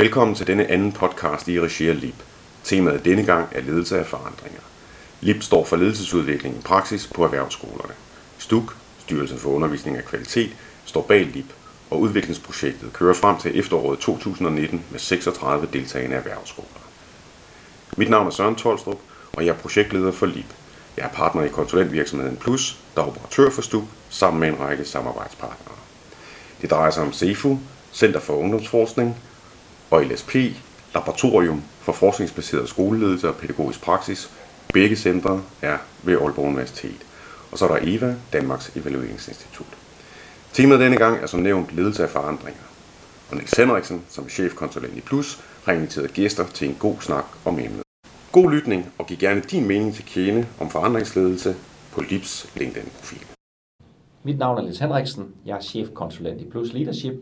Velkommen til denne anden podcast i regi af LIB. Temaet denne gang er ledelse af forandringer. LIB står for ledelsesudvikling i praksis på erhvervsskolerne. STUK, Styrelsen for Undervisning af Kvalitet, står bag LIB, og udviklingsprojektet kører frem til efteråret 2019 med 36 deltagende erhvervsskoler. Mit navn er Søren Tolstrup, og jeg er projektleder for LIB. Jeg er partner i konsulentvirksomheden Plus, der er operatør for STUK, sammen med en række samarbejdspartnere. Det drejer sig om CEFU, Center for Ungdomsforskning, og LSP, Laboratorium for Forskningsbaseret Skoleledelse og Pædagogisk Praksis. Begge centre er ved Aalborg Universitet. Og så er der EVA, Danmarks Evalueringsinstitut. Temaet denne gang er som nævnt ledelse af forandringer. Og Niels Henriksen, som er chefkonsulent i Plus, har inviteret gæster til en god snak om emnet. God lytning, og giv gerne din mening til kende om forandringsledelse på Lips LinkedIn-profil. Mit navn er Niels Henriksen. Jeg er chefkonsulent i Plus Leadership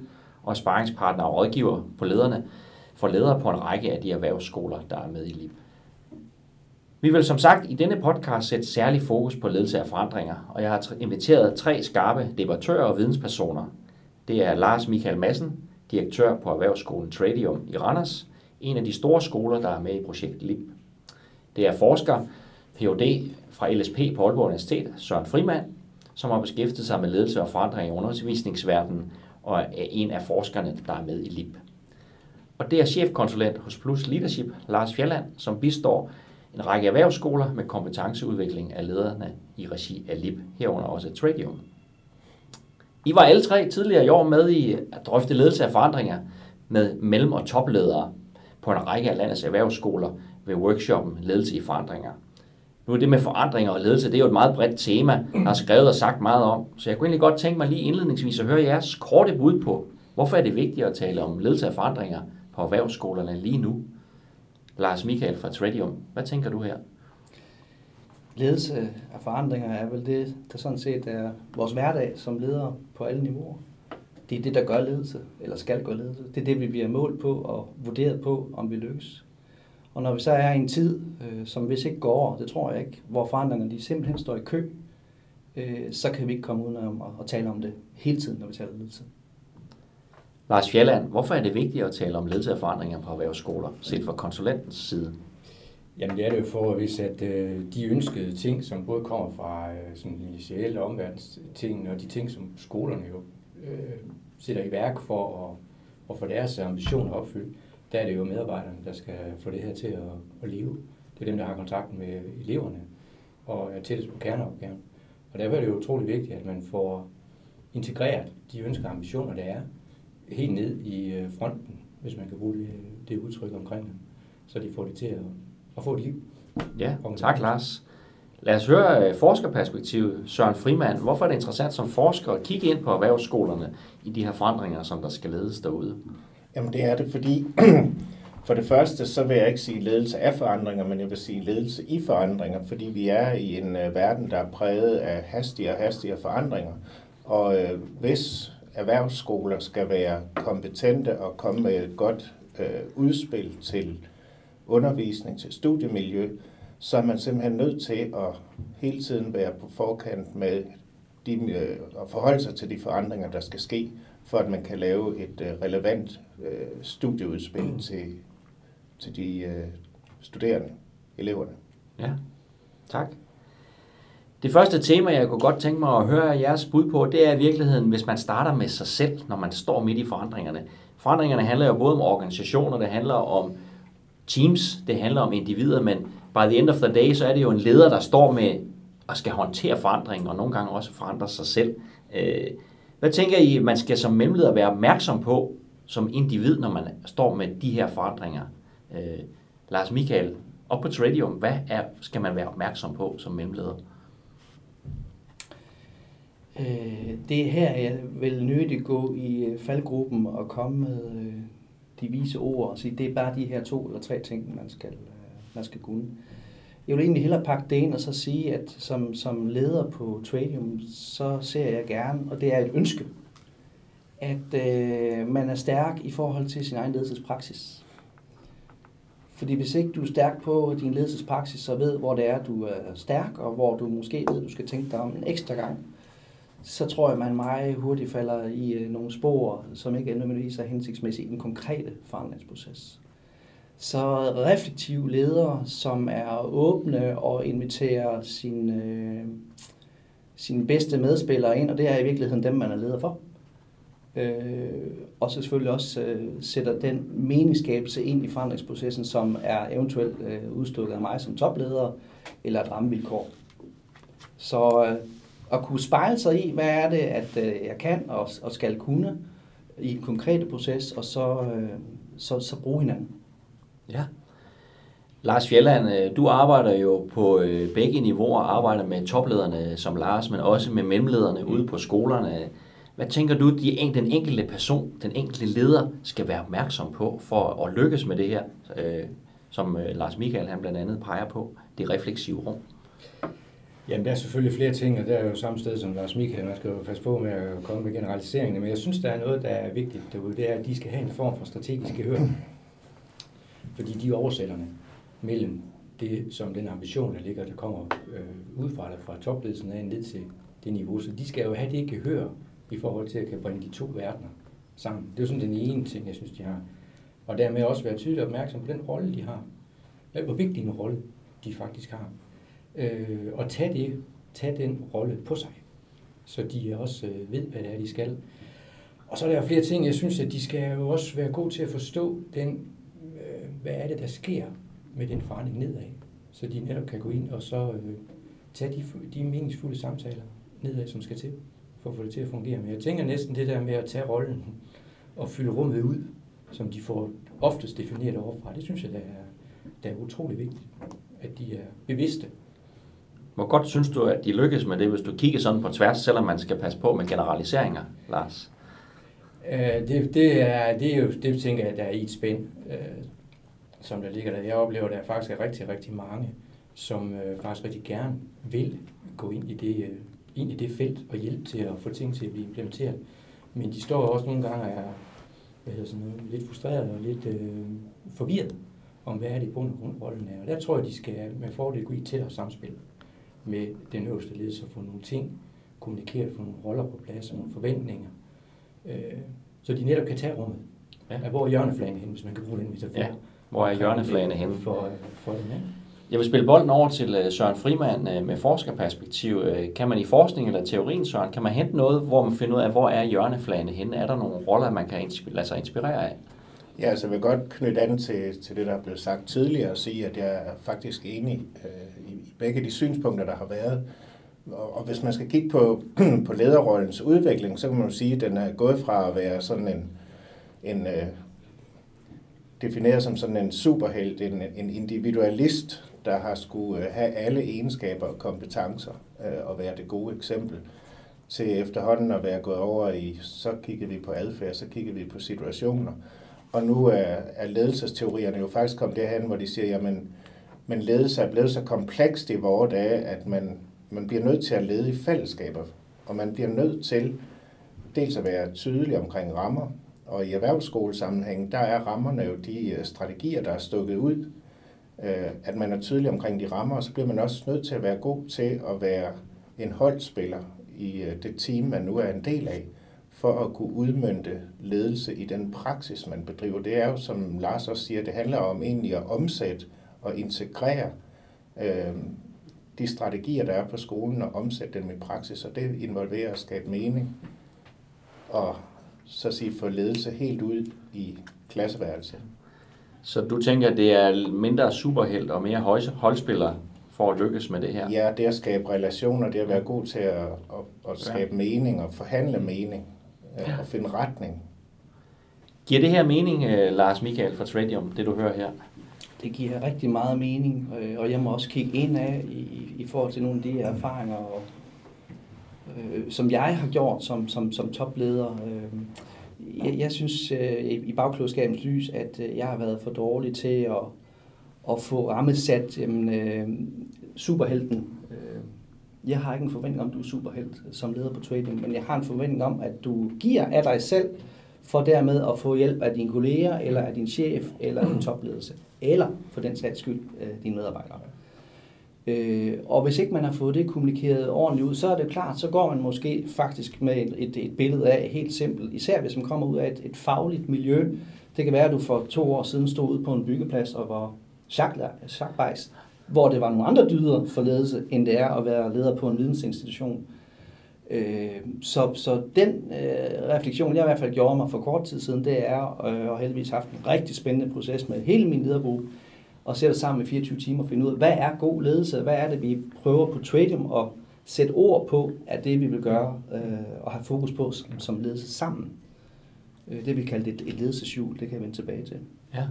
og sparringspartner og rådgiver på lederne for ledere på en række af de erhvervsskoler, der er med i LIP. Vi vil som sagt i denne podcast sætte særlig fokus på ledelse af forandringer, og jeg har inviteret tre skarpe debattører og videnspersoner. Det er Lars Michael Madsen, direktør på Erhvervsskolen Tradium i Randers, en af de store skoler, der er med i projekt LIB. Det er forsker, Ph.D. fra LSP på Aalborg Universitet, Søren Frimand, som har beskæftiget sig med ledelse og forandring i undervisningsverdenen og er en af forskerne, der er med i LIB. Og det er chefkonsulent hos Plus Leadership, Lars Fjelland, som bistår en række erhvervsskoler med kompetenceudvikling af lederne i regi af LIB, herunder også Tradium. I var alle tre tidligere i år med i at drøfte ledelse af forandringer med mellem- og topledere på en række af landets erhvervsskoler ved workshoppen Ledelse i forandringer – nu er det med forandringer og ledelse, det er jo et meget bredt tema, der er skrevet og sagt meget om. Så jeg kunne egentlig godt tænke mig lige indledningsvis at høre jeres korte bud på, hvorfor er det vigtigt at tale om ledelse af forandringer på erhvervsskolerne lige nu? Lars Michael fra Tradium, hvad tænker du her? Ledelse af forandringer er vel det, der sådan set er vores hverdag som ledere på alle niveauer. Det er det, der gør ledelse, eller skal gøre ledelse. Det er det, vi bliver målt på og vurderet på, om vi lykkes. Og når vi så er i en tid, øh, som hvis ikke går over, det tror jeg ikke, hvor forandringerne de simpelthen står i kø, øh, så kan vi ikke komme uden om at, at tale om det hele tiden, når vi taler ledelse. Lars Fjelland, hvorfor er det vigtigt at tale om ledelse af forandringer på erhvervsskoler, set fra konsulentens side? Jamen det er det jo for, hvis at øh, de ønskede ting, som både kommer fra øh, sådan initiale omverdensting, og de ting, som skolerne jo øh, sætter i værk for at, at få deres ambitioner opfyldt, der er det jo medarbejderne, der skal få det her til at, at leve. Det er dem, der har kontakten med eleverne og er tættest på kerneopgaven. Og derfor er det jo utrolig vigtigt, at man får integreret de ønsker og ambitioner, der er, helt ned i øh, fronten, hvis man kan bruge det, det udtryk omkring dem, så de får det til at, at få et liv. Ja, tak Lars. Lad os høre øh, forskerperspektivet, Søren Frimand. Hvorfor er det interessant som forsker at kigge ind på erhvervsskolerne i de her forandringer, som der skal ledes derude? Jamen det er det, fordi for det første, så vil jeg ikke sige ledelse af forandringer, men jeg vil sige ledelse i forandringer, fordi vi er i en uh, verden, der er præget af hastigere og hastigere forandringer. Og hvis erhvervsskoler skal være kompetente og komme med et godt uh, udspil til undervisning, til studiemiljø, så er man simpelthen nødt til at hele tiden være på forkant med de, uh, og forholde sig til de forandringer, der skal ske for at man kan lave et øh, relevant øh, studieudspil mm. til, til de øh, studerende, eleverne. Ja, tak. Det første tema, jeg kunne godt tænke mig at høre jeres bud på, det er i virkeligheden, hvis man starter med sig selv, når man står midt i forandringerne. Forandringerne handler jo både om organisationer, det handler om teams, det handler om individer, men by the end of the day, så er det jo en leder, der står med og skal håndtere forandringen, og nogle gange også forandre sig selv. Øh, hvad tænker I, man skal som mellemleder være opmærksom på som individ, når man står med de her forandringer? Øh, Lars Michael, op på Tradium, hvad er, skal man være opmærksom på som mellemleder? Øh, det er her, jeg vil nødigt gå i øh, faldgruppen og komme med øh, de vise ord og sige, det er bare de her to eller tre ting, man skal, øh, man skal kunne. Jeg vil egentlig hellere pakke det ind og så sige, at som, som leder på Tradium, så ser jeg gerne, og det er et ønske, at øh, man er stærk i forhold til sin egen ledelsespraksis. Fordi hvis ikke du er stærk på din ledelsespraksis så ved, hvor det er, du er stærk, og hvor du måske ved, du skal tænke dig om en ekstra gang, så tror jeg, man meget hurtigt falder i øh, nogle spor, som ikke nødvendigvis er hensigtsmæssige i den konkrete forandringsproces. Så reflektive ledere, som er åbne og inviterer sine, øh, sine bedste medspillere ind, og det er i virkeligheden dem, man er leder for. Øh, og så selvfølgelig også øh, sætter den meningsskabelse ind i forandringsprocessen, som er eventuelt øh, udstukket af mig som topleder, eller et rammevilkår. Så øh, at kunne spejle sig i, hvad er det, at øh, jeg kan og, og skal kunne i en konkrete proces, og så, øh, så, så bruge hinanden. Ja. Lars Fjelland, øh, du arbejder jo på øh, begge niveauer, arbejder med toplederne som Lars, men også med mellemlederne ude på skolerne. Hvad tænker du, de, den enkelte person, den enkelte leder, skal være opmærksom på for at lykkes med det her, øh, som øh, Lars Michael han blandt andet peger på, det refleksive rum? Jamen, der er selvfølgelig flere ting, og der er jo samme sted som Lars Michael. Man skal jo passe på med at komme med generaliseringene, men jeg synes, der er noget, der er vigtigt derude. Det er, at de skal have en form for strategisk gehør. Fordi de er oversætterne mellem det, som den ambition, der ligger, der kommer øh, ud fra, fra topledelsen af ned til det niveau. Så de skal jo have det gehør i forhold til at kan bringe de to verdener sammen. Det er jo sådan den ene ting, jeg synes, de har. Og dermed også være tydeligt opmærksom på den rolle, de har. Hvor vigtig en rolle de faktisk har. Øh, og tage, det, tage den rolle på sig, så de også øh, ved, hvad det er, de skal. Og så er der flere ting, jeg synes, at de skal jo også være gode til at forstå den, øh, hvad er det, der sker med den forandring nedad. Så de netop kan gå ind og så øh, tage de, de meningsfulde samtaler nedad, som skal til, for at få det til at fungere. Men jeg tænker næsten det der med at tage rollen og fylde rummet ud, som de får oftest defineret overfra, det synes jeg, der er, der er utrolig vigtigt, at de er bevidste hvor godt synes du, at de lykkes med det, hvis du kigger sådan på tværs, selvom man skal passe på med generaliseringer, Lars? Øh, det, det, er, det er jo, det tænker jeg, der er i et spænd, øh, som der ligger der. Jeg oplever, at der faktisk er rigtig, rigtig mange, som øh, faktisk rigtig gerne vil gå ind i det, øh, ind i det felt og hjælpe til at få ting til at blive implementeret. Men de står også nogle gange og er hvad hedder sådan noget, lidt frustreret og lidt øh, forvirret om, hvad er det i bund og grund rollen er. Og der tror jeg, de skal med fordel gå i tættere samspil med den øverste ledelse og få nogle ting kommunikeret, få nogle roller på plads og nogle forventninger, øh, så de netop kan tage rummet. Ja. Hvor er hjørneflagene hen, hvis man kan bruge den metafor? Ja. Hvor er hjørneflagene hen? For, for dem, ja. Jeg vil spille bolden over til øh, Søren Frimand øh, med forskerperspektiv. Øh, kan man i forskning eller teorien, Søren, kan man hente noget, hvor man finder ud af, hvor er hjørneflagene henne? Er der nogle roller, man kan lade sig inspirere af? Ja, altså jeg vil godt knytte an til, til det, der er blevet sagt tidligere, og sige, at jeg er faktisk enig øh, i begge de synspunkter, der har været. Og, og hvis man skal kigge på, på lederrollens udvikling, så kan man jo sige, at den er gået fra at være sådan en, en øh, defineret som sådan en superhelt, en, en individualist, der har skulle øh, have alle egenskaber og kompetencer øh, og være det gode eksempel, til efterhånden at være gået over i, så kiggede vi på adfærd, så kiggede vi på situationer, og nu er, er ledelsesteorierne jo faktisk kommet derhen, hvor de siger, jamen, men ledelse er blevet så komplekst i vores dage, at man, man bliver nødt til at lede i fællesskaber, og man bliver nødt til dels at være tydelig omkring rammer, og i erhvervsskolesammenhæng, der er rammerne jo de øh, strategier, der er stukket ud, øh, at man er tydelig omkring de rammer, og så bliver man også nødt til at være god til at være en holdspiller i øh, det team, man nu er en del af for at kunne udmønte ledelse i den praksis, man bedriver. Det er jo, som Lars også siger, det handler om egentlig at omsætte og integrere øh, de strategier, der er på skolen, og omsætte dem i praksis, og det involverer at skabe mening, og så sige få ledelse helt ud i klasseværelset. Så du tænker, at det er mindre superheld og mere holdspiller for at lykkes med det her? Ja, det at skabe relationer, det at være god til at, at, at skabe ja. mening og forhandle mening ja. og finde retning. Giver det her mening, øh, Lars Michael fra Tradium, det du hører her? Det giver rigtig meget mening, øh, og jeg må også kigge ind af i, i forhold til nogle af de erfaringer, og, øh, som jeg har gjort som, som, som topleder. Øh, jeg, jeg synes øh, i bagklodskabens lys, at øh, jeg har været for dårlig til at, at få rammesat jamen, øh, superhelten. Øh, jeg har ikke en forventning om, at du er superhelt som leder på trading, men jeg har en forventning om, at du giver af dig selv, for dermed at få hjælp af dine kolleger, eller af din chef, eller din topledelse, eller for den sags skyld, øh, dine medarbejdere. Øh, og hvis ikke man har fået det kommunikeret ordentligt ud, så er det klart, så går man måske faktisk med et, et, et billede af helt simpelt, især hvis man kommer ud af et, et fagligt miljø. Det kan være, at du for to år siden stod ude på en byggeplads og var sjakbejs, hvor det var nogle andre dyder for ledelse, end det er at være leder på en vidensinstitution. Øh, så, så den øh, refleksion, jeg i hvert fald gjorde mig for kort tid siden, det er, øh, og heldigvis haft en rigtig spændende proces med hele min ledergruppe, og sætte sammen i 24 timer og finde ud af, hvad er god ledelse, hvad er det, vi prøver på Tradium og sætte ord på, at det vi vil gøre øh, og have fokus på som, som ledelse sammen. Øh, det vi kalder et, et ledelseshjul, det kan jeg vende tilbage til. Ja.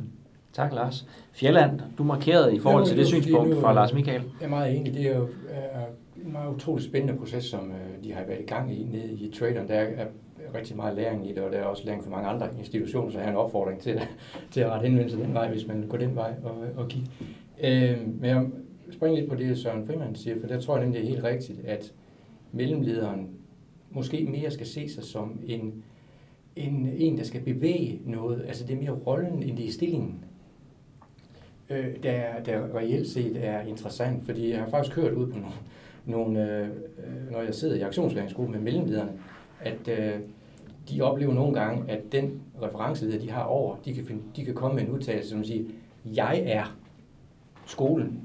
Tak, Lars. Fjelland, du markerede i forhold til det, det synspunkt fra Lars Michael. Jeg er meget enig. Det er jo en meget utrolig spændende proces, som øh, de har været i gang i nede i Traderen. Der er rigtig meget læring i det, og der er også læring for mange andre institutioner, så jeg har en opfordring til, til at rette henvendelse den vej, hvis man går den vej og, øh, og kigge. Øh, men jeg springer lidt på det, Søren Frimand siger, for der tror jeg nemlig, det er helt rigtigt, at mellemlederen måske mere skal se sig som en, en, en der skal bevæge noget. Altså det er mere rollen, end det er stillingen øh, der, der reelt set er interessant, fordi jeg har faktisk hørt ud på nogle, nogle øh, når jeg sidder i aktionslæringsgruppen med mellemlederne, at øh, de oplever nogle gange, at den referenceleder, de har over, de kan, finde, de kan komme med en udtalelse, som siger, jeg er skolen.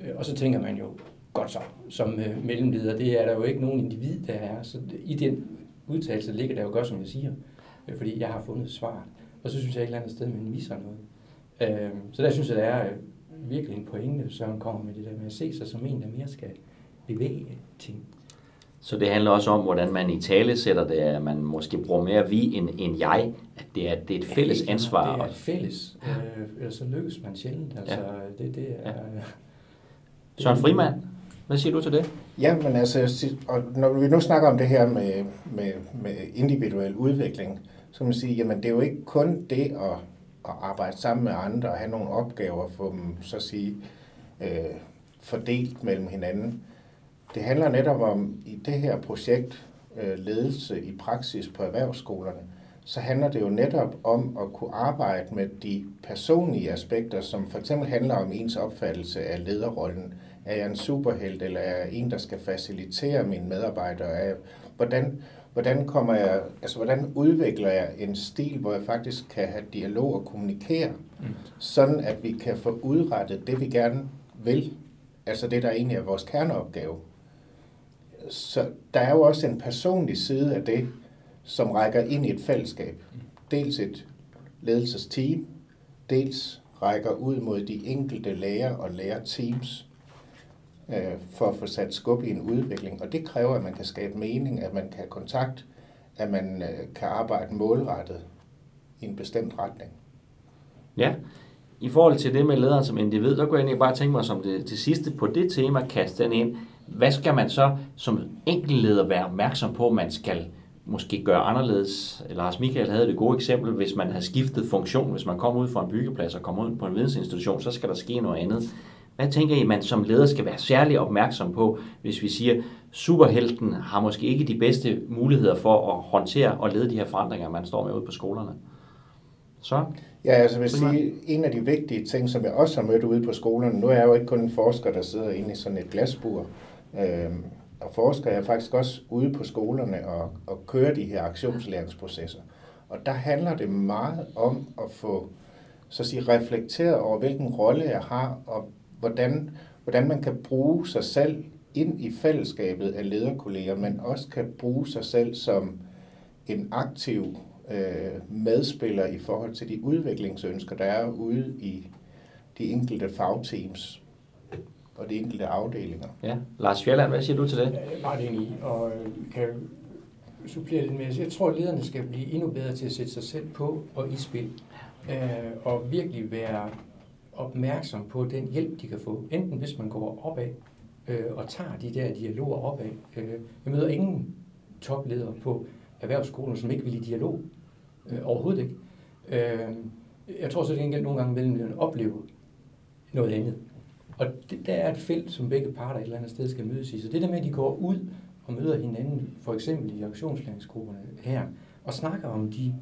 Øh, og så tænker man jo, godt så, som øh, mellemleder, det er der jo ikke nogen individ, der er. Så i den udtalelse ligger der jo godt, som jeg siger, øh, fordi jeg har fundet svar. Og så synes jeg et eller andet sted, man misser noget. Øh, så der synes jeg, der er øh, virkelig en pointe, som kommer med det der med at se sig som en, der mere skal bevæge ting. Så det handler også om, hvordan man i tale sætter det, at man måske bruger mere vi end, end jeg, at det er, det er et fælles ja, ansvar. Det er et fælles, øh, ellers så lykkes man sjældent. Altså, ja. det, det er, ja. Søren Frimand, hvad siger du til det? Ja, men altså, og når vi nu snakker om det her med, med, med individuel udvikling, så kan man sige, jamen det er jo ikke kun det at at arbejde sammen med andre og have nogle opgaver, få dem så at sige øh, fordelt mellem hinanden. Det handler netop om i det her projekt øh, ledelse i praksis på erhvervsskolerne, så handler det jo netop om at kunne arbejde med de personlige aspekter, som for eksempel handler om ens opfattelse af lederrollen. Er jeg en superhelt, eller er jeg en, der skal facilitere mine medarbejdere? Er, hvordan, hvordan, kommer jeg, altså, hvordan udvikler jeg en stil, hvor jeg faktisk kan have dialog og kommunikere, mm. sådan at vi kan få udrettet det, vi gerne vil, altså det, der egentlig er vores kerneopgave. Så der er jo også en personlig side af det, som rækker ind i et fællesskab. Dels et ledelsesteam, dels rækker ud mod de enkelte lærer og lærerteams, øh, for at få sat skub i en udvikling. Og det kræver, at man kan skabe mening, at man kan have kontakt, at man øh, kan arbejde målrettet i en bestemt retning. Ja, i forhold til det med lederen som individ, der kunne jeg egentlig bare tænke mig som det, det sidste på det tema, kaste den ind. Hvad skal man så som enkeltleder være opmærksom på, man skal måske gøre anderledes? Lars Michael havde det gode eksempel, hvis man har skiftet funktion, hvis man kommer ud fra en byggeplads og kommer ud på en vidensinstitution, så skal der ske noget andet. Hvad tænker I, man som leder skal være særlig opmærksom på, hvis vi siger, superhelten har måske ikke de bedste muligheder for at håndtere og lede de her forandringer, man står med ude på skolerne? Så? Ja, altså vil sige, en af de vigtige ting, som jeg også har mødt ude på skolerne, nu er jeg jo ikke kun en forsker, der sidder inde i sådan et glasbur, øh, og forsker jeg faktisk også ude på skolerne og, og kører de her aktionslæringsprocesser. Og der handler det meget om at få så at sige, reflekteret over, hvilken rolle jeg har, og hvordan, hvordan man kan bruge sig selv ind i fællesskabet af lederkolleger, men også kan bruge sig selv som en aktiv øh, medspiller i forhold til de udviklingsønsker, der er ude i de enkelte fagteams og de enkelte afdelinger. Ja. Lars Fjelland, hvad siger du til det? Jeg er meget enig og kan supplere lidt med. Jeg tror, at lederne skal blive endnu bedre til at sætte sig selv på og i spil. Øh, og virkelig være opmærksom på den hjælp, de kan få. Enten hvis man går opad øh, og tager de der dialoger opad. Øh, jeg møder ingen topledere på erhvervsskolen, som ikke vil i dialog. Øh, overhovedet ikke. Øh, jeg tror så, at det nogle gange mellem oplever noget andet. Og det, der er et felt, som begge parter et eller andet sted skal mødes i. Så det der med, at de går ud og møder hinanden, for eksempel i aktionslæringsgrupperne her, og snakker om de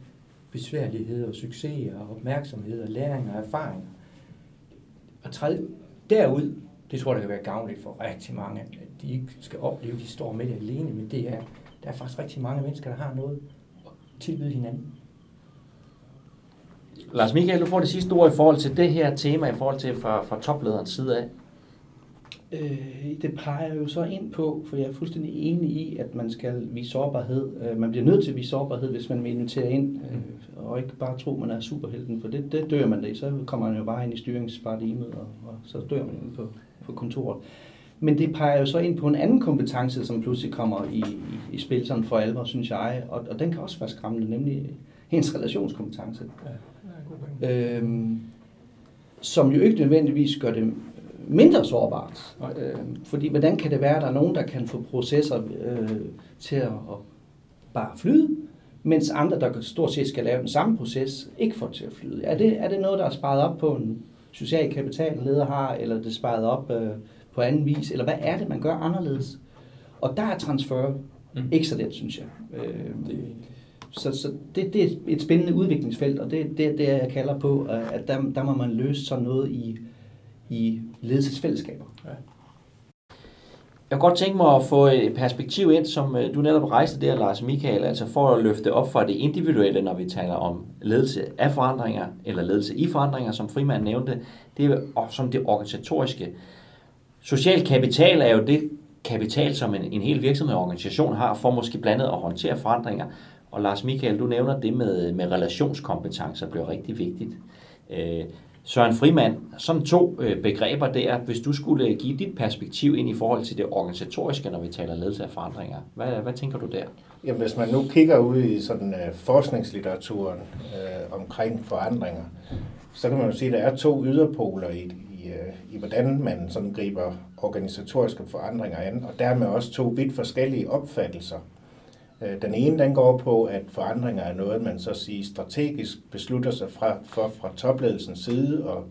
besværligheder, succeser, opmærksomheder, læringer og erfaringer, og træde derud, det tror jeg, der kan være gavnligt for rigtig mange, at de ikke skal opleve, at de står med det alene, men det er, der er faktisk rigtig mange mennesker, der har noget at tilbyde hinanden. Lars Michael, du får det sidste ord i forhold til det her tema, i forhold til fra, fra toplederens side af. Øh, det peger jo så ind på, for jeg er fuldstændig enig i, at man skal vise sårbarhed. Øh, man bliver nødt til at vise sårbarhed, hvis man vil invitere ind, øh, og ikke bare tro, man er superhelten, for det, det dør man det. Så kommer man jo bare ind i styringsparadigmet, og, og så dør man inde på, på kontoret. Men det peger jo så ind på en anden kompetence, som pludselig kommer i, i, i spil sådan for alvor, synes jeg, og, og den kan også være skræmmende, nemlig ens relationskompetence. Ja, øhm, som jo ikke nødvendigvis gør det mindre sårbart. Øh, fordi hvordan kan det være, at der er nogen, der kan få processer øh, til at, at bare flyde, mens andre, der stort set skal lave den samme proces, ikke får til at flyde? Er det, er det noget, der er sparet op på en social kapital, en leder har, eller det er sparet op øh, på anden vis, eller hvad er det, man gør anderledes? Og der er transfer mm. ikke så let, synes jeg. Øh, det, så, så det, det er et spændende udviklingsfelt, og det er det, det, jeg kalder på, at der, der må man løse sådan noget i, i ledelsesfællesskaber. Ja. Jeg kunne godt tænke mig at få et perspektiv ind, som øh, du netop rejste der, Lars Michael, altså for at løfte op fra det individuelle, når vi taler om ledelse af forandringer, eller ledelse i forandringer, som Frimand nævnte, det er som det organisatoriske. Social kapital er jo det kapital, som en, en hel virksomhed og organisation har, for måske blandet at håndtere forandringer. Og Lars Michael, du nævner det med, med relationskompetencer, bliver rigtig vigtigt. Øh, Søren Frimand, sådan to øh, begreber der, hvis du skulle øh, give dit perspektiv ind i forhold til det organisatoriske, når vi taler ledelse af forandringer, hvad, hvad tænker du der? Jamen, hvis man nu kigger ud i sådan øh, forskningslitteraturen øh, omkring forandringer, så kan man jo sige, at der er to yderpoler i, i, øh, i hvordan man sådan griber organisatoriske forandringer an, og dermed også to vidt forskellige opfattelser Øh, den ene den går på, at forandringer er noget, man så siger strategisk beslutter sig fra, for fra topledelsens side og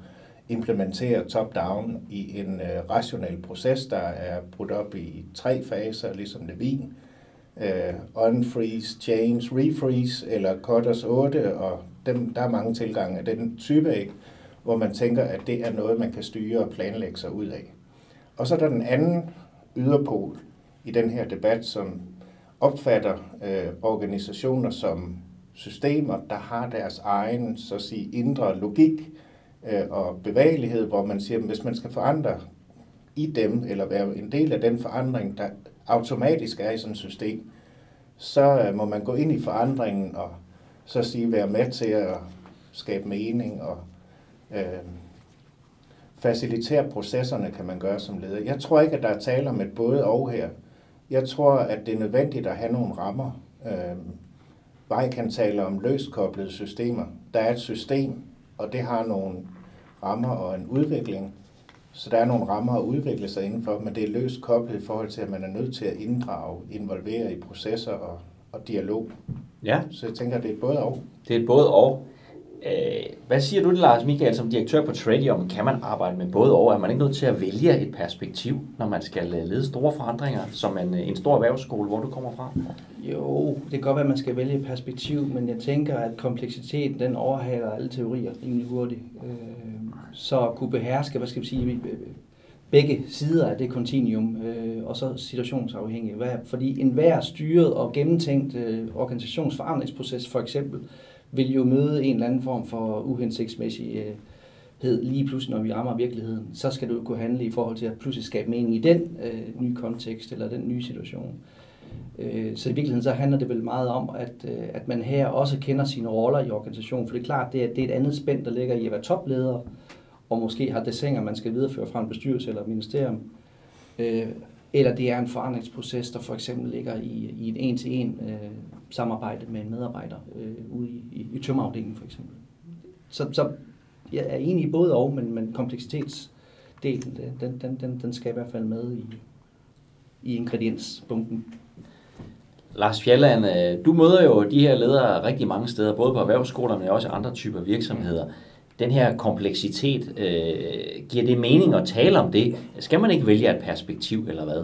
implementerer top-down i en øh, rationel proces, der er brudt op i tre faser, ligesom Levin. Øh, unfreeze, change, refreeze eller Cutters 8, og dem, der er mange tilgange af den type, ikke? hvor man tænker, at det er noget, man kan styre og planlægge sig ud af. Og så er der den anden yderpol i den her debat, som opfatter øh, organisationer som systemer, der har deres egen så at sige, indre logik øh, og bevægelighed, hvor man siger, at hvis man skal forandre i dem, eller være en del af den forandring, der automatisk er i sådan et system, så øh, må man gå ind i forandringen og så sige være med til at skabe mening og øh, facilitere processerne, kan man gøre som leder. Jeg tror ikke, at der er tale om et både og her. Jeg tror, at det er nødvendigt at have nogle rammer. Øh, Vej kan tale om løskoblede systemer. Der er et system, og det har nogle rammer og en udvikling. Så der er nogle rammer at udvikle sig indenfor, men det er løst koblet i forhold til, at man er nødt til at inddrage, involvere i processer og, og dialog. Ja. Så jeg tænker, at det er både og. Det er både og. Øh, hvad siger du, Lars Michael, som direktør på Tradium? Kan man arbejde med både over? Er man ikke nødt til at vælge et perspektiv, når man skal øh, lede store forandringer, som en, øh, en stor erhvervsskole, hvor du kommer fra? Jo, det kan godt være, at man skal vælge et perspektiv, men jeg tænker, at kompleksiteten den overhaler alle teorier rimelig hurtigt. Så at kunne beherske, hvad skal vi sige, begge sider af det kontinuum, og så situationsafhængig. Fordi enhver styret og gennemtænkt organisationsforandringsproces for eksempel, vil jo møde en eller anden form for uhensigtsmæssighed lige pludselig, når vi rammer virkeligheden. Så skal du kunne handle i forhold til at pludselig skabe mening i den øh, nye kontekst eller den nye situation. Øh, så i virkeligheden så handler det vel meget om, at, øh, at man her også kender sine roller i organisationen. For det er klart, det er, det er et andet spænd, der ligger i at være topleder, og måske har desinger, man skal videreføre fra en bestyrelse eller et ministerium. Øh, eller det er en forandringsproces, der for eksempel ligger i, i en en-til-en øh, samarbejde med en medarbejder øh, ude i, i, i tømmerafdelingen for eksempel. Så, så jeg er enig i både og, men, men kompleksitetsdelen, den, den, den, den skal i hvert fald med i, i ingrediensbunken. Lars Fjelland, øh, du møder jo de her ledere rigtig mange steder, både på erhvervsskoler, men også andre typer virksomheder. den her kompleksitet, øh, giver det mening at tale om det? Skal man ikke vælge et perspektiv, eller hvad?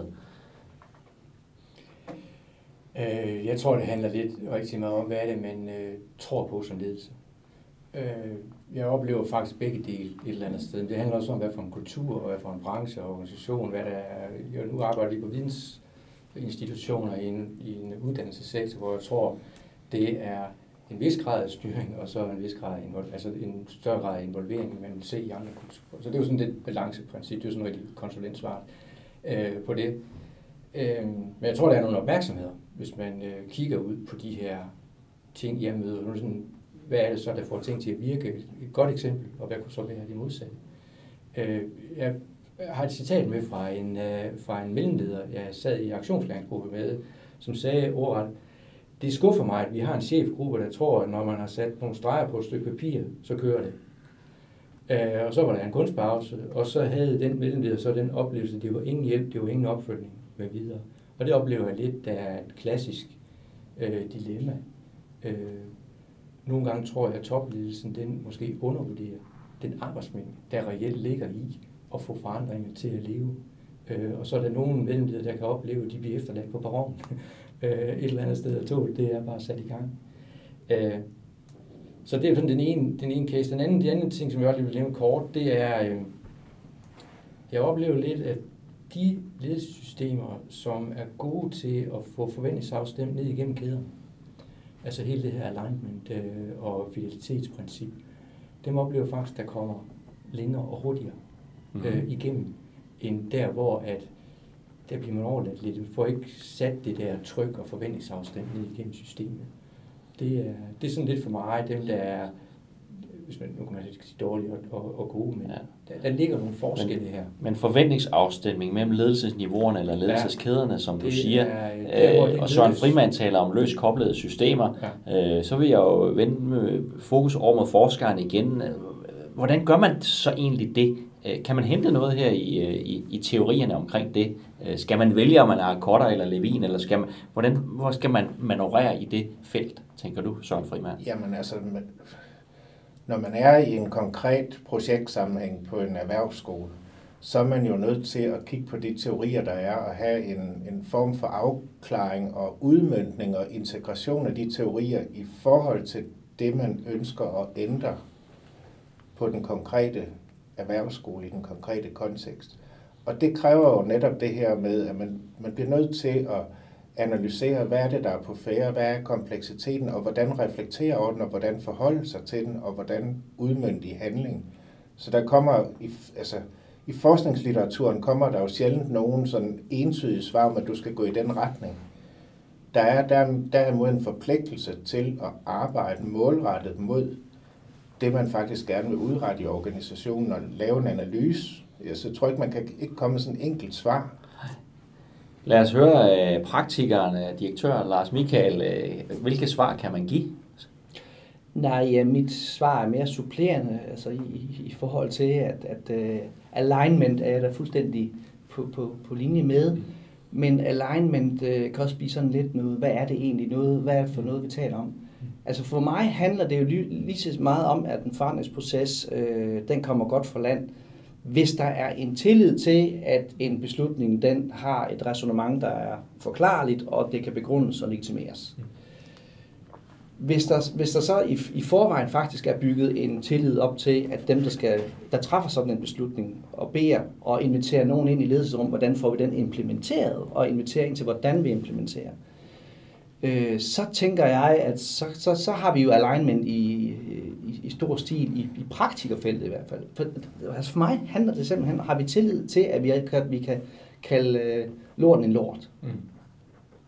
Øh, jeg tror, det handler lidt rigtig meget om, hvad er det, man øh, tror på som ledelse. Øh, jeg oplever faktisk begge dele et eller andet sted. Det handler også om, hvad for en kultur, og hvad for en branche og organisation, hvad der er. Jeg nu arbejder lige på vidensinstitutioner i en, i en uddannelsessektor, hvor jeg tror, det er en vis grad af styring, og så en vis grad af altså en større grad af involvering, man vil se i andre kulturer. Så det er jo sådan et balanceprincip, det er jo sådan et konsulentsvar øh, på det. Øh, men jeg tror, der er nogle opmærksomheder, hvis man øh, kigger ud på de her ting, jeg møder. Nu sådan, hvad er det så, der får ting til at virke? Et godt eksempel, og hvad kunne så være det modsatte? Øh, jeg har et citat med fra en, øh, fra en mellemleder, jeg sad i aktionslæringsgruppe med, som sagde ordret, det skuffer mig, at vi har en chefgruppe, der tror, at når man har sat nogle streger på et stykke papir, så kører det. Øh, og så var der en kunstpause, og så havde den mellemleder så den oplevelse, at det var ingen hjælp, det var ingen opfølgning med videre. Og det oplever jeg lidt, der er et klassisk øh, dilemma. Øh, nogle gange tror jeg, at topledelsen den måske undervurderer den arbejdsmængde, der reelt ligger i at få forandringer til at leve. Øh, og så er der nogen mellemledere, der kan opleve, at de bliver efterladt på perronen øh, et eller andet sted, og toget det er bare sat i gang. Øh, så det er sådan den ene, den ene case. Den anden, den anden ting, som jeg også lige vil nævne kort, det er, øh, jeg oplever lidt, at de ledelsessystemer, som er gode til at få forventningsafstemt ned igennem kæderne, altså hele det her alignment øh, og fidelsitetsprincip, dem oplever faktisk, der kommer længere og hurtigere mm-hmm. øh, igennem, end der, hvor at der bliver man overladt lidt. Du får ikke sat det der tryk og forventningsafstand ned igennem systemet. Det er, det er sådan lidt for mig, dem der er hvis man nu kan man sige dårlige og, og, og gode, men ja. der, der ligger nogle forskelle men, her. Men forventningsafstemning mellem ledelsesniveauerne eller ledelseskæderne, som du siger, er, øh, og Søren Frimand taler om løs koblede systemer, ja. øh, så vil jeg jo vende fokus over mod forskeren igen. Hvordan gør man så egentlig det? Øh, kan man hente noget her i, øh, i, i teorierne omkring det? Øh, skal man vælge, om man har Kotter eller Levin, eller skal man, hvordan, hvor skal man manøvrere i det felt, tænker du, Søren Frimand? Jamen altså, når man er i en konkret projektsammenhæng på en erhvervsskole, så er man jo nødt til at kigge på de teorier, der er, og have en, en form for afklaring og udmyndning og integration af de teorier i forhold til det, man ønsker at ændre på den konkrete erhvervsskole, i den konkrete kontekst. Og det kræver jo netop det her med, at man, man bliver nødt til at analysere, hvad er det, der er på færre, hvad er kompleksiteten, og hvordan reflektere over den, og hvordan forholde sig til den, og hvordan udmyndte i handling. Så der kommer, i, altså, i forskningslitteraturen kommer der jo sjældent nogen sådan entydige svar om, at du skal gå i den retning. Der er der, derimod en forpligtelse til at arbejde målrettet mod det, man faktisk gerne vil udrette i organisationen og lave en analyse. Så tror ikke, man kan ikke komme med sådan et enkelt svar. Lad os høre uh, praktikeren, uh, direktøren Lars Michael. Uh, hvilke svar kan man give? Nej, ja, mit svar er mere supplerende, altså i, i forhold til, at, at uh, alignment er jeg da fuldstændig på, på, på linje med. Mm. Men alignment uh, kan også blive sådan lidt noget, hvad er det egentlig noget, hvad er det for noget, vi taler om? Mm. Altså for mig handler det jo lige, lige så meget om, at den forandringsproces, øh, den kommer godt for land, hvis der er en tillid til, at en beslutning den har et resonemang, der er forklarligt, og det kan begrundes og legitimeres. Hvis der, hvis der så i, i forvejen faktisk er bygget en tillid op til, at dem, der, skal, der træffer sådan en beslutning, og beder og inviterer nogen ind i ledelsesrum, hvordan får vi den implementeret, og inviterer ind til, hvordan vi implementerer, øh, så tænker jeg, at så, så, så har vi jo alignment i, i, stor stil, i, i praktikerfeltet i hvert fald. For, altså for mig handler det simpelthen, har vi tillid til, at vi kan, vi kan kalde øh, lorten en lort. Mm.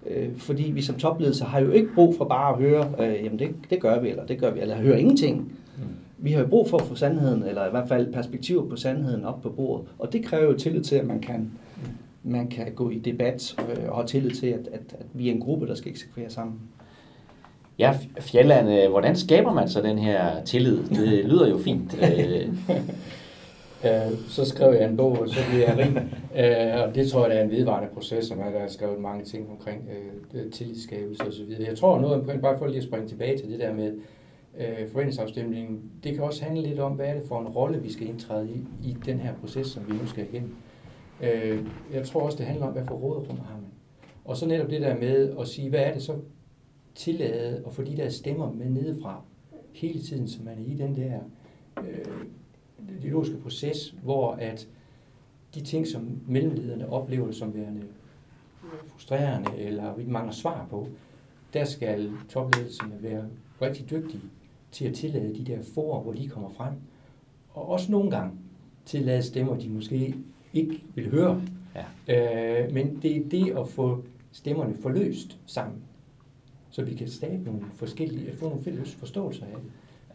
Øh, fordi vi som topledelse har jo ikke brug for bare at høre, øh, jamen det, det gør vi, eller det gør vi, eller høre ingenting. Mm. Vi har jo brug for at få sandheden, eller i hvert fald perspektiver på sandheden op på bordet. Og det kræver jo tillid til, at man kan, mm. man kan gå i debat øh, og have tillid til, at, at, at vi er en gruppe, der skal eksekvere sammen. Ja, Fjelland, øh, hvordan skaber man så den her tillid? Det lyder jo fint. Øh, så skrev jeg en bog, og så blev jeg rig. Øh, og det tror jeg, det er en vedvarende proces, som der er skrevet mange ting omkring tillidsskabelse osv. Jeg tror noget, bare for lige at springe tilbage til det der med, øh, forventningsafstemningen, det kan også handle lidt om, hvad er det for en rolle, vi skal indtræde i, i den her proces, som vi nu skal igennem. Øh, jeg tror også, det handler om, hvad for råderum har man. Og så netop det der med at sige, hvad er det så tillade at få de der stemmer med nedefra hele tiden, så man er i den der øh, dialogiske proces, hvor at de ting, som mellemlederne oplever som værende frustrerende, eller vi mangler svar på, der skal topledelserne være rigtig dygtige til at tillade de der forer, hvor de kommer frem. Og også nogle gange tillade stemmer, de måske ikke vil høre. Ja. Øh, men det er det at få stemmerne forløst sammen, så vi kan skabe nogle forskellige, få nogle fælles forståelser af det.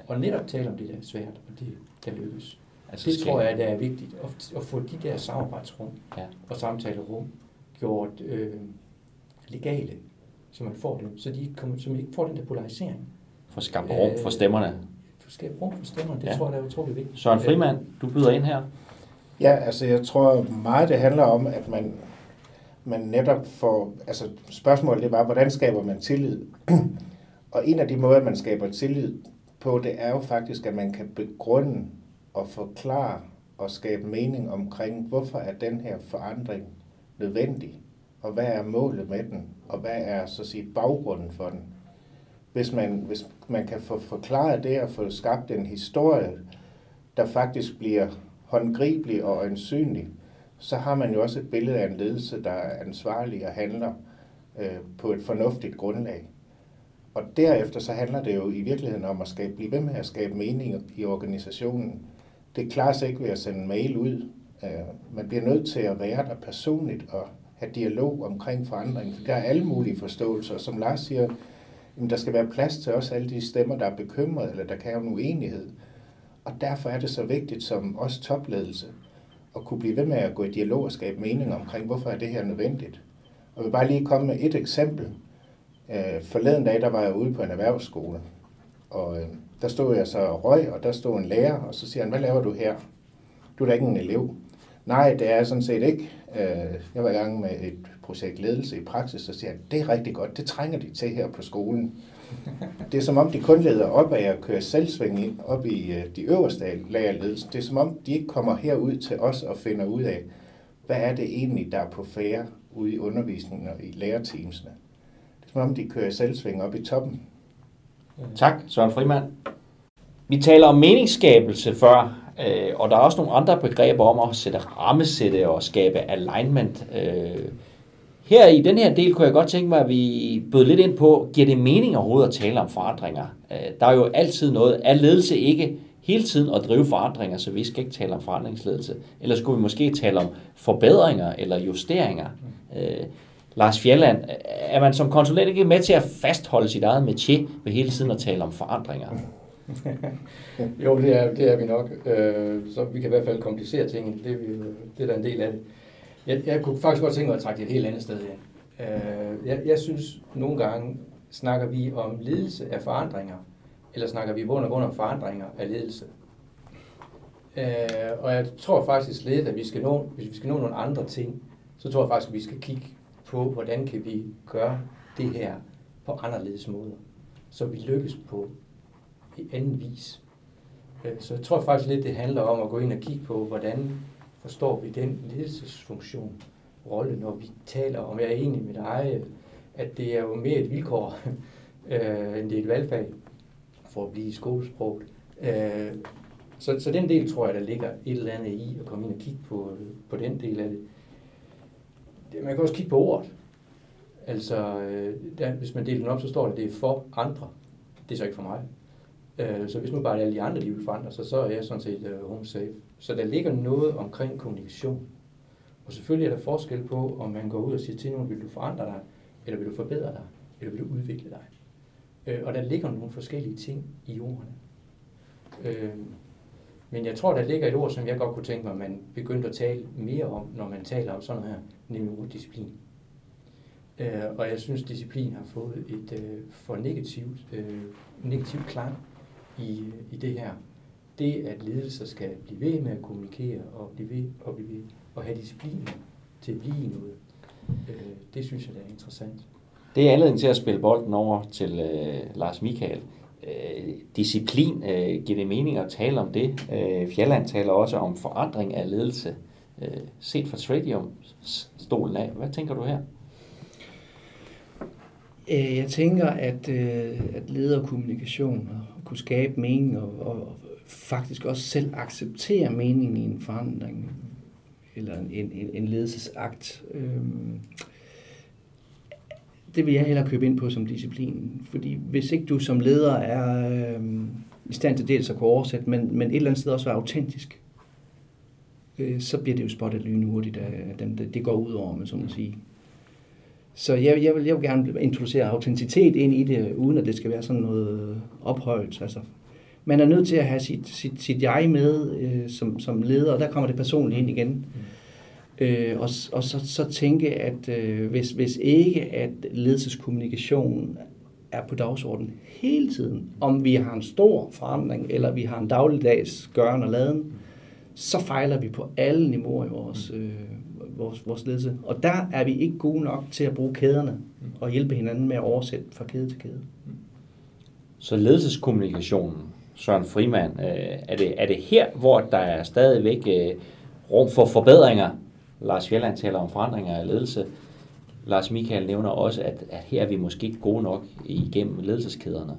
Og netop tale om det, der er svært, og det kan lykkes. Altså, det tror jeg, der er vigtigt, at, at få de der samarbejdsrum ja. og samtalerum gjort øh, legale, så man får dem, så de ikke, kommer, så man ikke får den der polarisering. For skabt rum for stemmerne. For skabt rum for stemmerne, det ja. tror jeg, der er utroligt vigtigt. Søren Frimand, du byder ind her. Ja, altså jeg tror meget, det handler om, at man, man netop får, altså spørgsmålet det var, hvordan skaber man tillid? og en af de måder, man skaber tillid på, det er jo faktisk, at man kan begrunde og forklare og skabe mening omkring, hvorfor er den her forandring nødvendig, og hvad er målet med den, og hvad er så at sige baggrunden for den. Hvis man, hvis man kan få forklaret det og få skabt en historie, der faktisk bliver håndgribelig og øjensynlig, så har man jo også et billede af en ledelse, der er ansvarlig og handler øh, på et fornuftigt grundlag. Og derefter så handler det jo i virkeligheden om at skabe, blive ved med at skabe mening i organisationen. Det klarer sig ikke ved at sende mail ud. Øh, man bliver nødt til at være der personligt og have dialog omkring forandring. For der er alle mulige forståelser. Som Lars siger, jamen, der skal være plads til også alle de stemmer, der er bekymrede, eller der kan have en uenighed. Og derfor er det så vigtigt som også topledelse at kunne blive ved med at gå i dialog og skabe mening omkring, hvorfor er det her nødvendigt. Og jeg vil bare lige komme med et eksempel. Øh, forleden dag, der var jeg ude på en erhvervsskole, og øh, der stod jeg så og røg, og der stod en lærer, og så siger han, hvad laver du her? Du er da ikke en elev. Nej, det er jeg sådan set ikke. Øh, jeg var i gang med et projekt ledelse i praksis, og siger han, det er rigtig godt, det trænger de til her på skolen. Det er som om, de kun leder op af at køre selvsving op i øh, de øverste lag af ledelsen. Det er som om, de ikke kommer herud til os og finder ud af, hvad er det egentlig, der er på færre ude i undervisningen og i lærerteamsene. Det er som om, de kører selvsving op i toppen. Tak, Søren Frimand. Vi taler om meningsskabelse før, øh, og der er også nogle andre begreber om at sætte rammesætte og skabe alignment. Øh, her i den her del kunne jeg godt tænke mig, at vi bød lidt ind på, giver det mening overhovedet at tale om forandringer? Øh, der er jo altid noget, er ledelse ikke hele tiden at drive forandringer, så vi skal ikke tale om forandringsledelse. Eller skulle vi måske tale om forbedringer eller justeringer? Øh, Lars Fjelland, er man som konsulent ikke med til at fastholde sit eget métier ved hele tiden at tale om forandringer? jo, det er, det er vi nok. Øh, så vi kan i hvert fald komplicere tingene. Det er, vi, det er der en del af det. Jeg, jeg kunne faktisk godt tænke mig at trække det et helt andet sted hen. Øh, jeg, jeg synes, nogle gange snakker vi om ledelse af forandringer, eller snakker vi i bund og grund om forandringer af ledelse. Øh, og jeg tror faktisk lidt, at vi skal nå, hvis vi skal nå nogle andre ting, så tror jeg faktisk, at vi skal kigge på, hvordan kan vi gøre det her på anderledes måder, så vi lykkes på en anden vis. Øh, så jeg tror faktisk lidt, det handler om at gå ind og kigge på, hvordan forstår vi den ledelsesfunktion, rolle, når vi taler om, jeg er enig med dig, at det er jo mere et vilkår, øh, end det er et valgfag for at blive i skolesproget. Øh, så, så den del tror jeg, der ligger et eller andet i at komme ind og kigge på, på den del af det. Man kan også kigge på ordet. Altså, øh, der, hvis man deler den op, så står det, det er for andre. Det er så ikke for mig. Øh, så hvis nu bare alle de andre, de vil forandre sig, så er jeg sådan set uh, home safe. Så der ligger noget omkring kommunikation. Og selvfølgelig er der forskel på, om man går ud og siger til nogen, vil du forandre dig, eller vil du forbedre dig, eller vil du udvikle dig. Øh, og der ligger nogle forskellige ting i ordene. Øh, men jeg tror, der ligger et ord, som jeg godt kunne tænke mig, at man begyndte at tale mere om, når man taler om sådan noget her, nemlig ordet disciplin. Øh, og jeg synes, disciplin har fået et øh, for negativt, øh, negativt klang i, i det her. Det, at ledelser skal blive ved med at kommunikere og blive ved og blive ved og have disciplin til at blive noget, øh, det synes jeg, der er interessant. Det er anledning til at spille bolden over til øh, Lars Michael. øh, disciplin, øh, giver det mening at tale om det? Øh, Fjelland taler også om forandring af ledelse. Øh, set fra Tradium stolen af. Hvad tænker du her? Øh, jeg tænker, at, øh, at lederkommunikation og kunne skabe mening og, og faktisk også selv acceptere meningen i en forandring eller en, en, en ledelsesakt. Øhm, det vil jeg hellere købe ind på som disciplin. Fordi hvis ikke du som leder er øhm, i stand til dels at kunne oversætte, men, men et eller andet sted også være autentisk, øh, så bliver det jo spottet lynhurtigt, øh, af dem, det, det går ud over, med så man sige. Så jeg, jeg, vil, jeg vil gerne introducere autenticitet ind i det, uden at det skal være sådan noget ophøjt, Altså, man er nødt til at have sit, sit, sit jeg med øh, som, som leder, og der kommer det personligt ind igen. Mm. Øh, og og så, så tænke, at øh, hvis, hvis ikke at ledelseskommunikation er på dagsordenen hele tiden, om vi har en stor forandring, eller vi har en dagligdags gøren og laden, så fejler vi på alle niveauer i vores, øh, vores, vores ledelse. Og der er vi ikke gode nok til at bruge kæderne og hjælpe hinanden med at oversætte fra kæde til kæde. Så ledelseskommunikationen, Søren Frimand, øh, er, det, er det her, hvor der er stadigvæk øh, rum for forbedringer? Lars Fjelland taler om forandringer af ledelse. Lars Michael nævner også, at, at her er vi måske ikke gode nok igennem ledelseskæderne.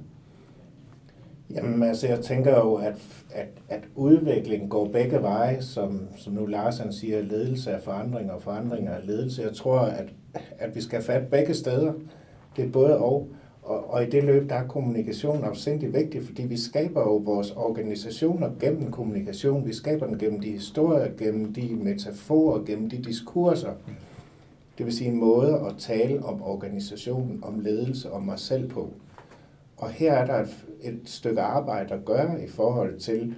Jamen altså, jeg tænker jo, at, at, at udviklingen går begge veje, som, som nu Lars han siger, ledelse af forandring og forandringer af ledelse. Jeg tror, at, at vi skal fatte begge steder. Det er både og. Og, og i det løb, der er kommunikation afsindig vigtig, fordi vi skaber jo vores organisationer gennem kommunikation. Vi skaber den gennem de historier, gennem de metaforer, gennem de diskurser. Det vil sige en måde at tale om organisationen, om ledelse, om mig selv på. Og her er der et, et stykke arbejde at gøre i forhold til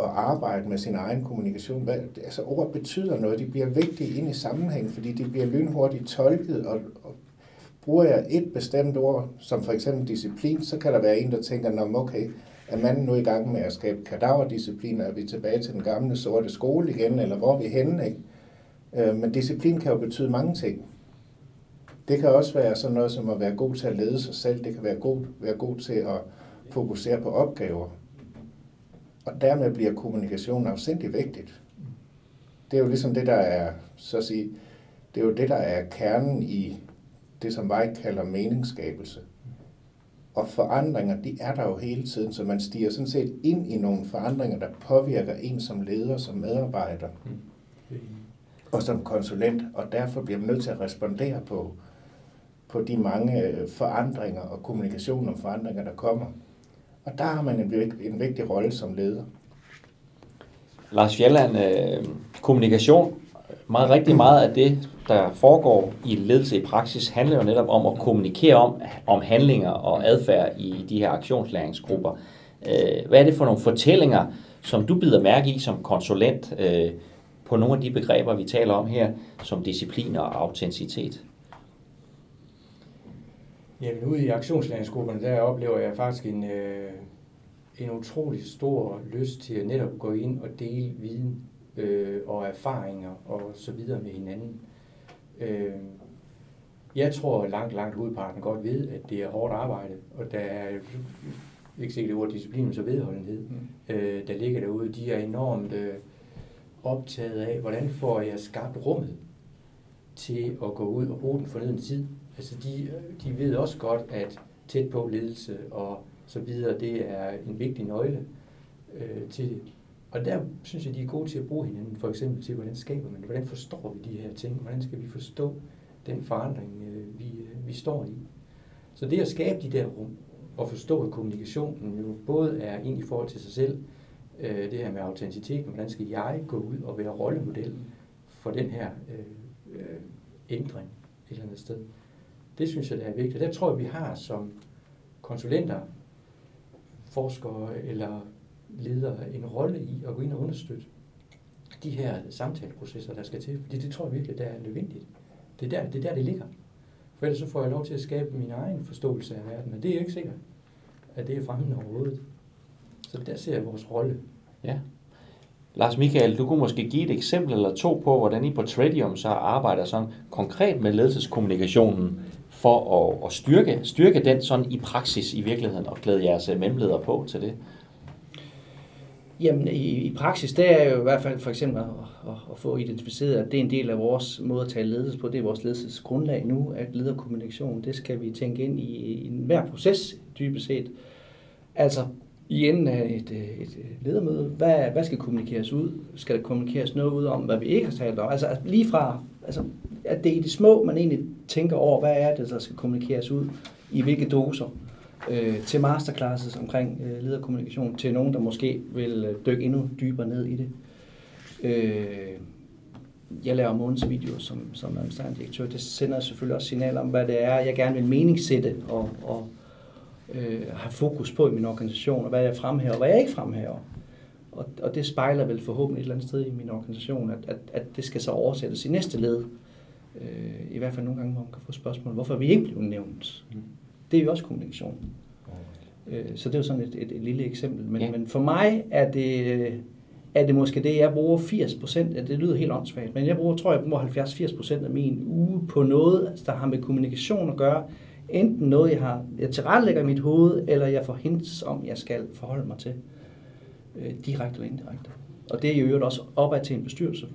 at arbejde med sin egen kommunikation. Hvad, altså ord betyder noget, de bliver vigtige ind i sammenhæng, fordi de bliver lynhurtigt tolket, og, og bruger jeg et bestemt ord, som for eksempel disciplin, så kan der være en, der tænker, Nå, okay, er manden nu i gang med at skabe kadaverdisciplin, er vi tilbage til den gamle sorte skole igen, eller hvor er vi henne, ikke? Øh, men disciplin kan jo betyde mange ting. Det kan også være sådan noget som at være god til at lede sig selv. Det kan være god, være god til at fokusere på opgaver. Og dermed bliver kommunikation afsindig vigtigt. Det er jo ligesom det, der er, så at sige, det er jo det, der er kernen i det, som Weik kalder meningsskabelse. Og forandringer, de er der jo hele tiden, så man stiger sådan set ind i nogle forandringer, der påvirker en som leder, som medarbejder og som konsulent, og derfor bliver man nødt til at respondere på, på de mange øh, forandringer og kommunikation om forandringer, der kommer. Og der har man en, en vigtig rolle som leder. Lars Fjelland, øh, kommunikation, meget rigtig meget af det, der foregår i ledelse i praksis, handler jo netop om at kommunikere om, om handlinger og adfærd i de her aktionslæringsgrupper. Øh, hvad er det for nogle fortællinger, som du bider mærke i som konsulent øh, på nogle af de begreber, vi taler om her, som disciplin og autenticitet? Jamen ude i aktionslæringsgrupperne, der oplever jeg faktisk en, øh, en utrolig stor lyst til at netop gå ind og dele viden øh, og erfaringer og så videre med hinanden. Øh, jeg tror langt, langt hovedparten godt ved, at det er hårdt arbejde, og der er ikke sikkert det ord disciplin, men så vedholdenhed, mm. øh, der ligger derude. De er enormt øh, optaget af, hvordan får jeg skabt rummet til at gå ud og bruge den fornødne tid. Altså de, de ved også godt, at tæt på ledelse og så videre, det er en vigtig nøgle øh, til det. Og der synes jeg, de er gode til at bruge hinanden, for eksempel til, hvordan skaber man det, hvordan forstår vi de her ting, hvordan skal vi forstå den forandring, øh, vi, øh, vi står i. Så det at skabe de der rum, og forstå, at kommunikationen jo både er ind i forhold til sig selv, øh, det her med autenticitet, hvordan skal jeg gå ud og være rollemodel for den her øh, øh, ændring et eller andet sted. Det synes jeg, det er vigtigt. Der tror jeg, vi har som konsulenter, forskere eller ledere en rolle i at gå ind og understøtte de her samtaleprocesser, der skal til. Fordi det tror jeg virkelig, der er nødvendigt. Det er der, det, er der, det ligger. For ellers så får jeg lov til at skabe min egen forståelse af verden, og det er ikke sikkert, at det er fremme overhovedet. Så der ser jeg vores rolle. Ja. Lars Michael, du kunne måske give et eksempel eller to på, hvordan I på Tradium så arbejder sådan konkret med ledelseskommunikationen for at, at styrke, styrke den sådan i praksis i virkeligheden, og glæde jeres øh, mellemledere på til det? Jamen i, i praksis, det er jo i hvert fald for eksempel at, at, at få identificeret, at det er en del af vores måde at tale ledelse på. Det er vores ledelsesgrundlag nu, at lederkommunikation, det skal vi tænke ind i, i enhver proces dybest set. Altså i enden af et, et ledermøde, hvad, hvad skal kommunikeres ud? Skal der kommunikeres noget ud om, hvad vi ikke har talt om? Altså, altså lige fra, altså, at det er i det små, man egentlig tænker over, hvad er det, der skal kommunikeres ud, i hvilke doser øh, til masterclasses omkring øh, lederkommunikation, til nogen, der måske vil øh, dykke endnu dybere ned i det. Øh, jeg laver månedsvideoer som, som administrerende direktør. Det sender selvfølgelig også signaler om, hvad det er, jeg gerne vil meningssætte og, og øh, have fokus på i min organisation, og hvad jeg fremhæver, og hvad jeg ikke fremhæver. Og, og det spejler vel forhåbentlig et eller andet sted i min organisation, at, at, at det skal så oversættes i næste led. Øh, I hvert fald nogle gange, hvor man kan få spørgsmål, hvorfor vi ikke blevet nævnt. Mm det er jo også kommunikation. Øh, så det er jo sådan et, et, et lille eksempel. Men, ja. men for mig er det, er det måske det, jeg bruger 80 procent, det lyder helt åndssvagt, men jeg bruger, tror jeg, bruger 70-80 procent af min uge på noget, der har med kommunikation at gøre. Enten noget, jeg har jeg tilrettelægger i mit hoved, eller jeg får hints om, jeg skal forholde mig til. Øh, direkte eller indirekte. Og det er jo øvrigt også opad til en bestyrelse.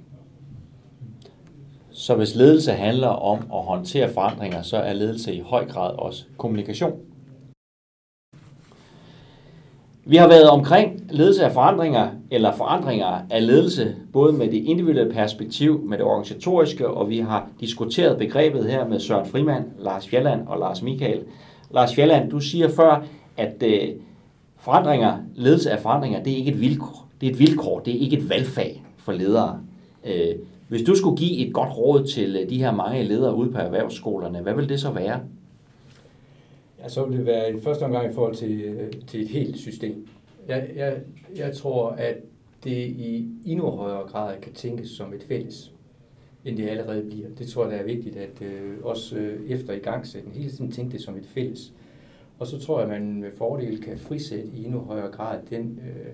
Så hvis ledelse handler om at håndtere forandringer, så er ledelse i høj grad også kommunikation. Vi har været omkring ledelse af forandringer, eller forandringer af ledelse, både med det individuelle perspektiv, med det organisatoriske, og vi har diskuteret begrebet her med Søren Frimand, Lars Fjelland og Lars Michael. Lars Fjelland, du siger før, at øh, forandringer, ledelse af forandringer, det er ikke et vilkår. Det er et vilkår, det er ikke et valgfag for ledere. Øh, hvis du skulle give et godt råd til øh, de her mange ledere ude på erhvervsskolerne, hvad vil det så være? Ja, så vil det være i første omgang i forhold til, øh, til et helt system. Jeg, jeg, jeg tror, at det i endnu højere grad kan tænkes som et fælles, end det allerede bliver. Det tror jeg, det er vigtigt, at øh, også øh, efter i gang sætte hele tiden tænke det som et fælles. Og så tror jeg, at man med fordel kan frisætte i endnu højere grad den øh,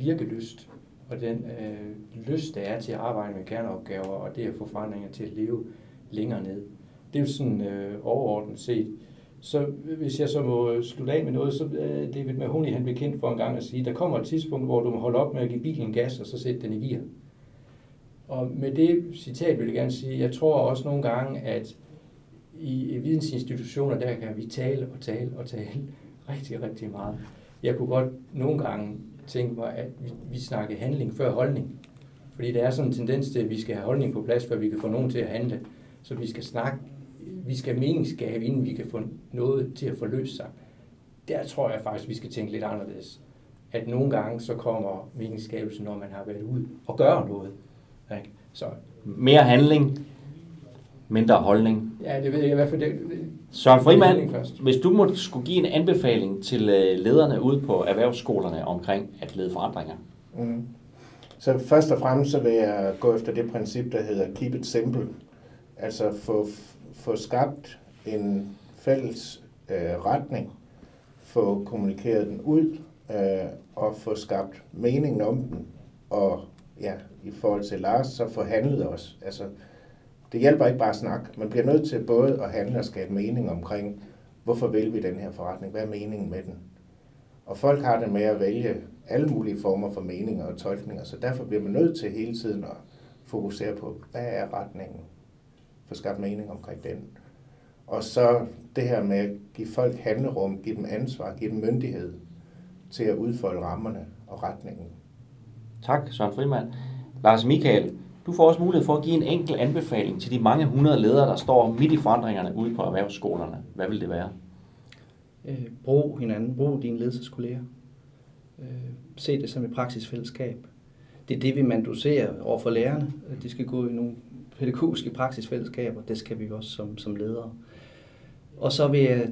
virkelyst, og den øh, lyst, der er til at arbejde med kerneopgaver, og det at få forandringer til at leve længere ned. Det er jo sådan øh, overordnet set. Så hvis jeg så må slutte af med noget, så øh, David Mahoney, han blev kendt for en gang at sige, der kommer et tidspunkt, hvor du må holde op med at give bilen gas, og så sætte den i gear. Og med det citat vil jeg gerne sige, jeg tror også nogle gange, at i vidensinstitutioner, der kan vi tale og tale og tale rigtig, rigtig meget. Jeg kunne godt nogle gange tænke mig, at vi, vi snakker handling før holdning. Fordi der er sådan en tendens til, at vi skal have holdning på plads, før vi kan få nogen til at handle. Så vi skal snakke, vi skal meningsskabe, inden vi kan få noget til at forløse sig. Der tror jeg faktisk, vi skal tænke lidt anderledes. At nogle gange så kommer meningsskabelsen, når man har været ud og gør noget. Ikke? Så. Mere handling, mindre holdning. Ja, det ved jeg i hvert fald. Det, Søren Frimand, hvis du måtte skulle give en anbefaling til øh, lederne ude på erhvervsskolerne omkring at lede forandringer. Mm. Så først og fremmest så vil jeg gå efter det princip, der hedder keep it simple. Altså få, få skabt en fælles øh, retning, få kommunikeret den ud, øh, og få skabt meningen om den, og ja, i forhold til Lars, så få handlet os. Altså, det hjælper ikke bare at snakke. Man bliver nødt til både at handle og skabe mening omkring, hvorfor vil vi den her forretning? Hvad er meningen med den? Og folk har det med at vælge alle mulige former for meninger og tolkninger, så derfor bliver man nødt til hele tiden at fokusere på, hvad er retningen? Få skabt mening omkring den. Og så det her med at give folk handlerum, give dem ansvar, give dem myndighed til at udfolde rammerne og retningen. Tak, Søren Frimand. Lars Michael, du får også mulighed for at give en enkel anbefaling til de mange hundrede ledere, der står midt i forandringerne ude på erhvervsskolerne. Hvad vil det være? Øh, brug hinanden. Brug dine ledelseskolleger. Øh, se det som et praksisfællesskab. Det er det, vi manduserer over for lærerne. De skal gå i nogle pædagogiske praksisfællesskaber. Det skal vi også som, som ledere. Og så vil jeg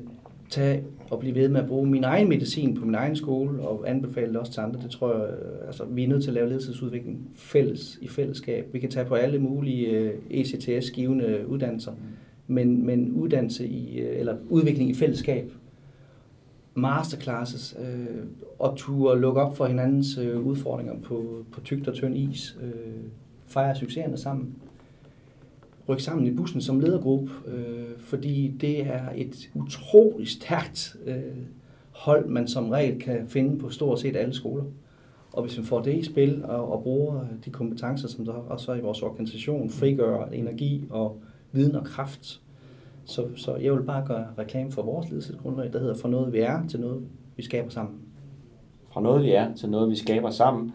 tage og blive ved med at bruge min egen medicin på min egen skole, og anbefale det også til andre. Det tror jeg, øh, altså, vi er nødt til at lave ledelsesudvikling fælles, i fællesskab. Vi kan tage på alle mulige øh, ECTS-givende uddannelser, men, men uddannelse i, uh, eller udvikling i fællesskab, masterclasses, uh, og turde lukke op for hinandens uh, udfordringer på, på tygt og tynd is, uh, fejre succeserne sammen rykke sammen i bussen som ledergruppe, øh, fordi det er et utroligt stærkt øh, hold, man som regel kan finde på stort set alle skoler. Og hvis vi får det i spil og, og bruger øh, de kompetencer, som der også er i vores organisation, frigør energi og viden og kraft, så, så jeg vil bare gøre reklame for vores ledelsesgrundlag, der hedder fra noget vi er til noget vi skaber sammen. Fra noget vi er til noget vi skaber sammen.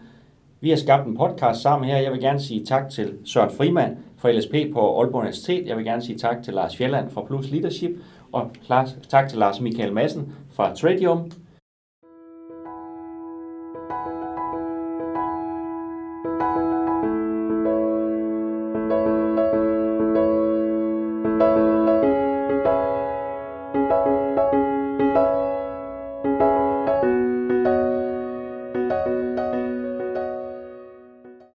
Vi har skabt en podcast sammen her. Jeg vil gerne sige tak til Søren Frimand fra LSP på Aalborg Universitet. Jeg vil gerne sige tak til Lars Fjelland fra Plus Leadership. Og tak til Lars Michael Madsen fra Tradium.